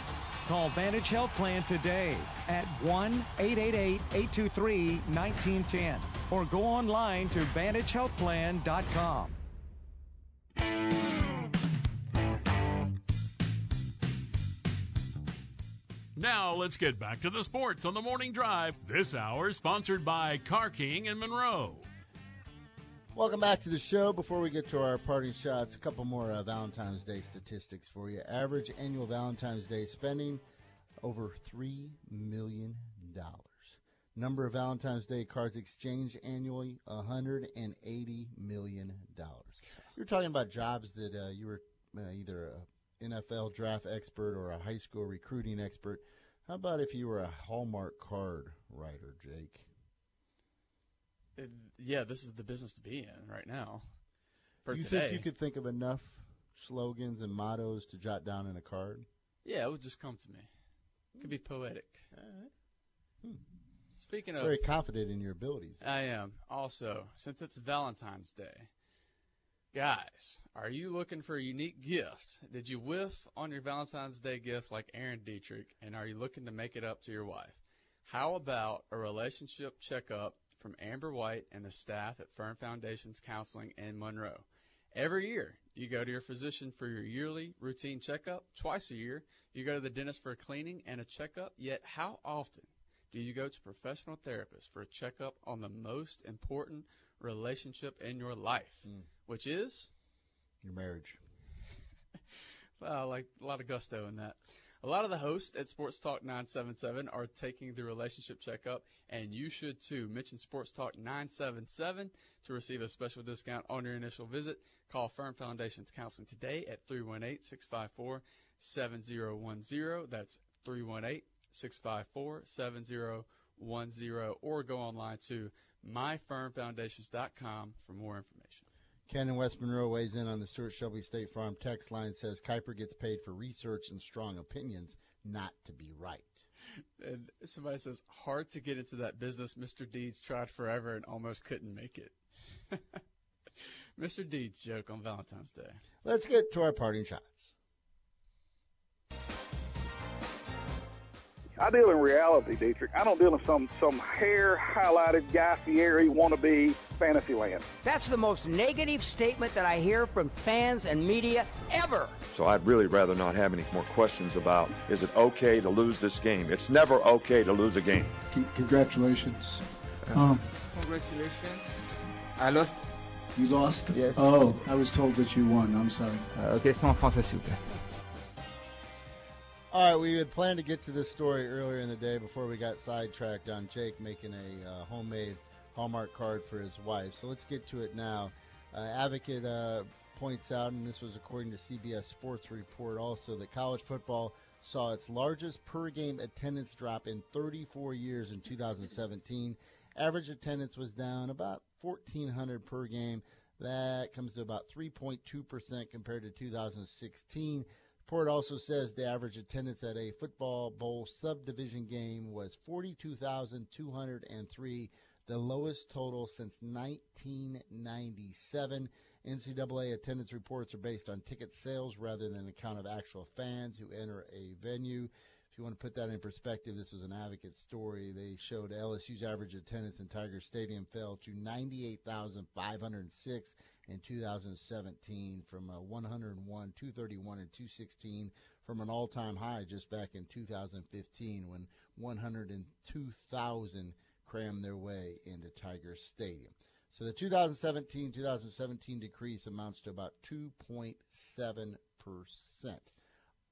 Call Vantage Health Plan today at 1 888 823 1910 or go online to VantageHealthPlan.com. Now let's get back to the sports on the morning drive. This hour sponsored by Car King in Monroe. Welcome back to the show. Before we get to our party shots, a couple more uh, Valentine's Day statistics for you. Average annual Valentine's Day spending over $3 million. Number of Valentine's Day cards exchanged annually $180 million. You're talking about jobs that uh, you were uh, either a NFL draft expert or a high school recruiting expert. How about if you were a Hallmark card writer, Jake? It- yeah, this is the business to be in right now. For you today, think you could think of enough slogans and mottos to jot down in a card? yeah, it would just come to me. It could be poetic. Hmm. Speaking of, Very confident in your abilities. I am also since it's Valentine's Day. Guys, are you looking for a unique gift? Did you whiff on your Valentine's Day gift like Aaron Dietrich, and are you looking to make it up to your wife? How about a relationship checkup from Amber White and the staff at Firm Foundations Counseling in Monroe? Every year, you go to your physician for your yearly routine checkup. Twice a year, you go to the dentist for a cleaning and a checkup. Yet, how often do you go to professional therapists for a checkup on the most important relationship in your life, mm. which is Your marriage. Well, like a lot of gusto in that. A lot of the hosts at Sports Talk 977 are taking the relationship checkup, and you should too. Mention Sports Talk 977 to receive a special discount on your initial visit. Call Firm Foundations Counseling today at 318 654 7010. That's 318 654 7010, or go online to myfirmfoundations.com for more information. Ken in West Monroe weighs in on the Stuart Shelby State Farm text line says Kiper gets paid for research and strong opinions, not to be right. And somebody says, hard to get into that business. Mr. Deeds tried forever and almost couldn't make it. Mr. Deeds joke on Valentine's Day. Let's get to our parting shots. I deal in reality, Dietrich. I don't deal in some some hair highlighted Guy Fieri wannabe fantasy land. That's the most negative statement that I hear from fans and media ever. So I'd really rather not have any more questions about is it okay to lose this game? It's never okay to lose a game. Congratulations. Um, Congratulations. I lost. you lost? Yes. Oh, I was told that you won. I'm sorry. Okay, question en français, s'il vous plaît. All right, we had planned to get to this story earlier in the day before we got sidetracked on Jake making a uh, homemade Hallmark card for his wife. So let's get to it now. Uh, Advocate uh, points out, and this was according to CBS Sports report also, that college football saw its largest per game attendance drop in 34 years in 2017. Average attendance was down about 1,400 per game. That comes to about 3.2% compared to 2016. Report also says the average attendance at a football bowl subdivision game was 42,203, the lowest total since 1997. NCAA attendance reports are based on ticket sales rather than the count of actual fans who enter a venue. If you want to put that in perspective, this was an advocate story. They showed LSU's average attendance in Tiger Stadium fell to 98,506 in 2017 from uh, 101, 231, and 216 from an all-time high just back in 2015 when 102,000 crammed their way into Tiger Stadium. So the 2017-2017 decrease amounts to about 2.7 percent.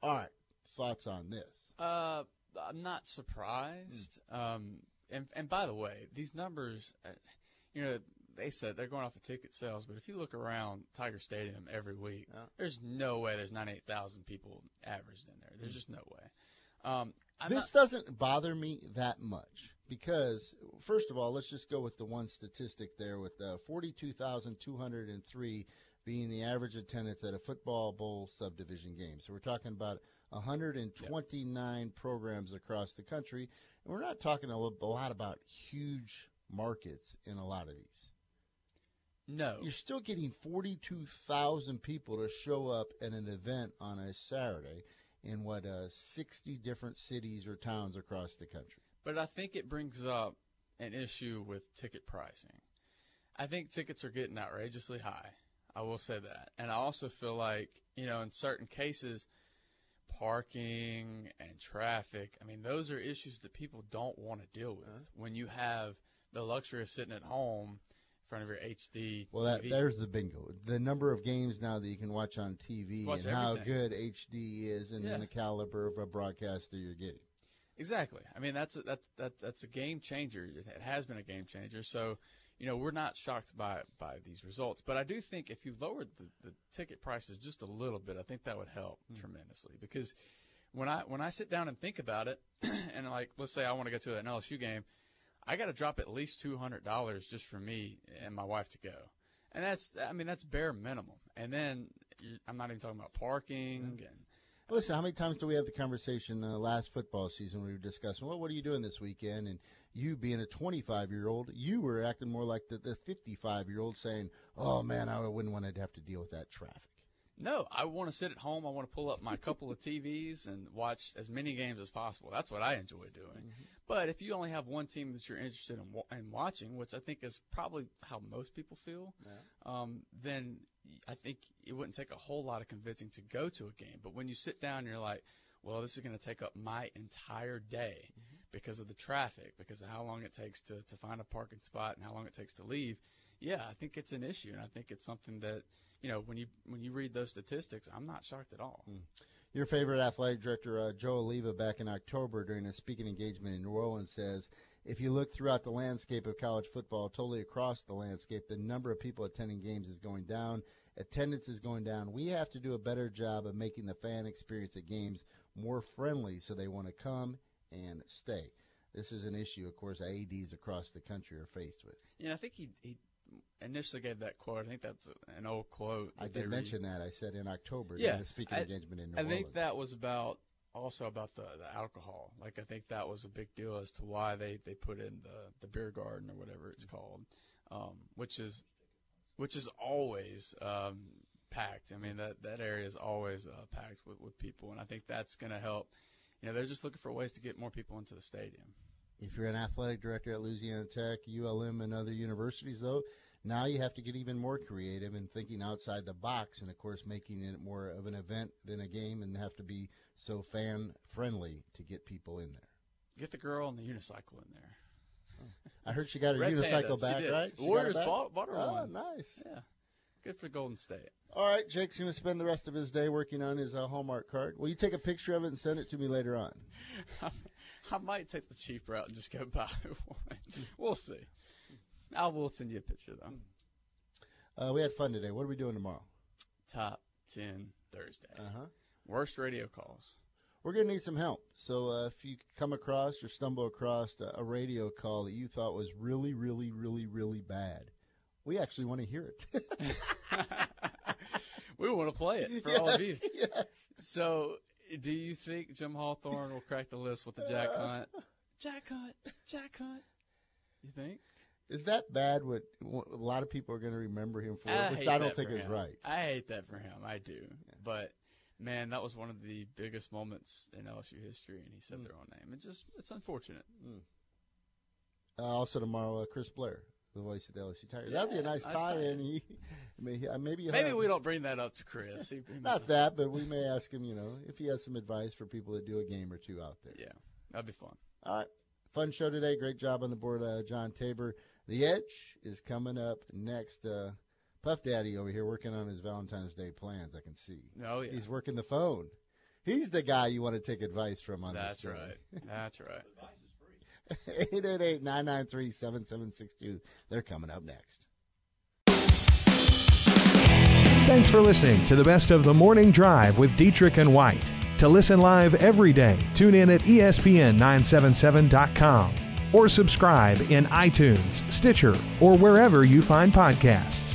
All right, thoughts on this? Uh, I'm not surprised. Um, and and by the way, these numbers, uh, you know, they said they're going off of ticket sales, but if you look around Tiger Stadium every week, there's no way there's 98,000 people averaged in there. There's just no way. Um, this not- doesn't bother me that much because, first of all, let's just go with the one statistic there with uh, 42,203 being the average attendance at a football bowl subdivision game. So we're talking about 129 programs across the country, and we're not talking a a lot about huge markets in a lot of these. No. You're still getting 42,000 people to show up at an event on a Saturday in what, uh, 60 different cities or towns across the country. But I think it brings up an issue with ticket pricing. I think tickets are getting outrageously high. I will say that. And I also feel like, you know, in certain cases, parking and traffic, I mean, those are issues that people don't want to deal with uh-huh. when you have the luxury of sitting at home in front of your HD Well, that, TV. there's the bingo. The number of games now that you can watch on TV Watch and how everything. good HD is and Yeah. then the caliber of a broadcaster you're getting. Exactly. I mean, that's a, that that that's a game changer. It has been a game changer. So, you know, we're not shocked by by these results. But I do think if you lowered the, the ticket prices just a little bit, I think that would help hmm. tremendously. Because when I when I sit down and think about it, and like let's say I want to go to an LSU game, I got to drop at least two hundred dollars just for me and my wife to go, and that's I mean that's bare minimum. And then I'm not even talking about parking hmm. and Listen, how many times do we have the conversation uh, last football season we were discussing, well, what are you doing this weekend? And you being a 25 year old, you were acting more like the, the 55 year old saying, oh man, I wouldn't want to have to deal with that traffic. No, I want to sit at home. I want to pull up my couple of TVs and watch as many games as possible. That's what I enjoy doing. But if you only have one team that you're interested in, in watching, which I think is probably how most people feel, um, then I think it wouldn't take a whole lot of convincing to go to a game. But when you sit down and you're like, well, this is going to take up my entire day because of the traffic, because of how long it takes to, to find a parking spot and how long it takes to leave. Yeah, I think it's an issue, and I think it's something that you know when you when you read those statistics, I'm not shocked at all. Your favorite athletic director, uh, Joe Alleva, back in October during a speaking engagement in New Orleans, says if you look throughout the landscape of college football, totally across the landscape, the number of people attending games is going down. Attendance is going down. We have to do a better job of making the fan experience at games more friendly so they want to come and stay. This is an issue, of course, AEDs across the country are faced with. Know, I think he he initially gave that quote. I think that's an old quote. I did mention that. I said in October Yeah, a speaking I- engagement in New I Orleans. think that was about also about the, the alcohol. Like I think that was a big deal as to why they, they put in the, the beer garden or whatever it's called, um, which is which is always um, packed. I mean that that area is always uh, packed with, with people, and I think that's going to help. You know, they're just looking for ways to get more people into the stadium. If you're an athletic director at Louisiana Tech, ULM, and other universities, though, now you have to get even more creative and thinking outside the box, and of course, making it more of an event than a game, and have to be so fan friendly to get people in there. Get the girl on the unicycle in there. Oh. I heard she got her Red unicycle Panda, she back, did. right? She Warriors back? bought, bought her Oh, one. nice. Yeah, good for Golden State. All right, Jake's going to spend the rest of his day working on his uh, Hallmark card. Will you take a picture of it and send it to me later on? I might take the cheap route and just go buy one. We'll see. I will send you a picture though. Uh, we had fun today. What are we doing tomorrow? Top ten Thursday. Uh huh. Worst radio calls. we're going to need some help. So uh, if you come across or stumble across a radio call that you thought was really, really, really, really bad, we actually want to hear it. we want to play it for Yes, all of you. yes. So, do you think Jim Hawthorne will crack the list with the Jack Hunt? Jack Hunt, Jack Hunt. You think? Is that bad? What a lot of people are going to remember him for, I which I don't think is right. I hate that for him. I do. But man, that was one of the biggest moments in LSU history, and he said Mm. their own name. It just it's unfortunate. Uh, also tomorrow, uh, Chris Blair, the voice of the LSU Tigers. That'd be a nice nice tie-in. He, I mean, he- uh, maybe he'll Maybe we don't bring that up to Chris. He- he Not that, but we may ask him. You know, if he has some advice for people that do a game or two out there. Yeah, that'd be fun. All right. Fun show today. Great job on the board, uh, John Tabor. The Edge is coming up next. Uh, Puff Daddy over here working on his Valentine's Day plans. I can see. Oh, yeah. He's working the phone. He's the guy you want to take advice from on That's this. That's right. That's right. 888-993-7762. They're coming up next. Thanks for listening to the best of the morning drive with Dietrich and White. To listen live every day, tune in at E ESPN977.com or subscribe in iTunes, Stitcher, or wherever you find podcasts.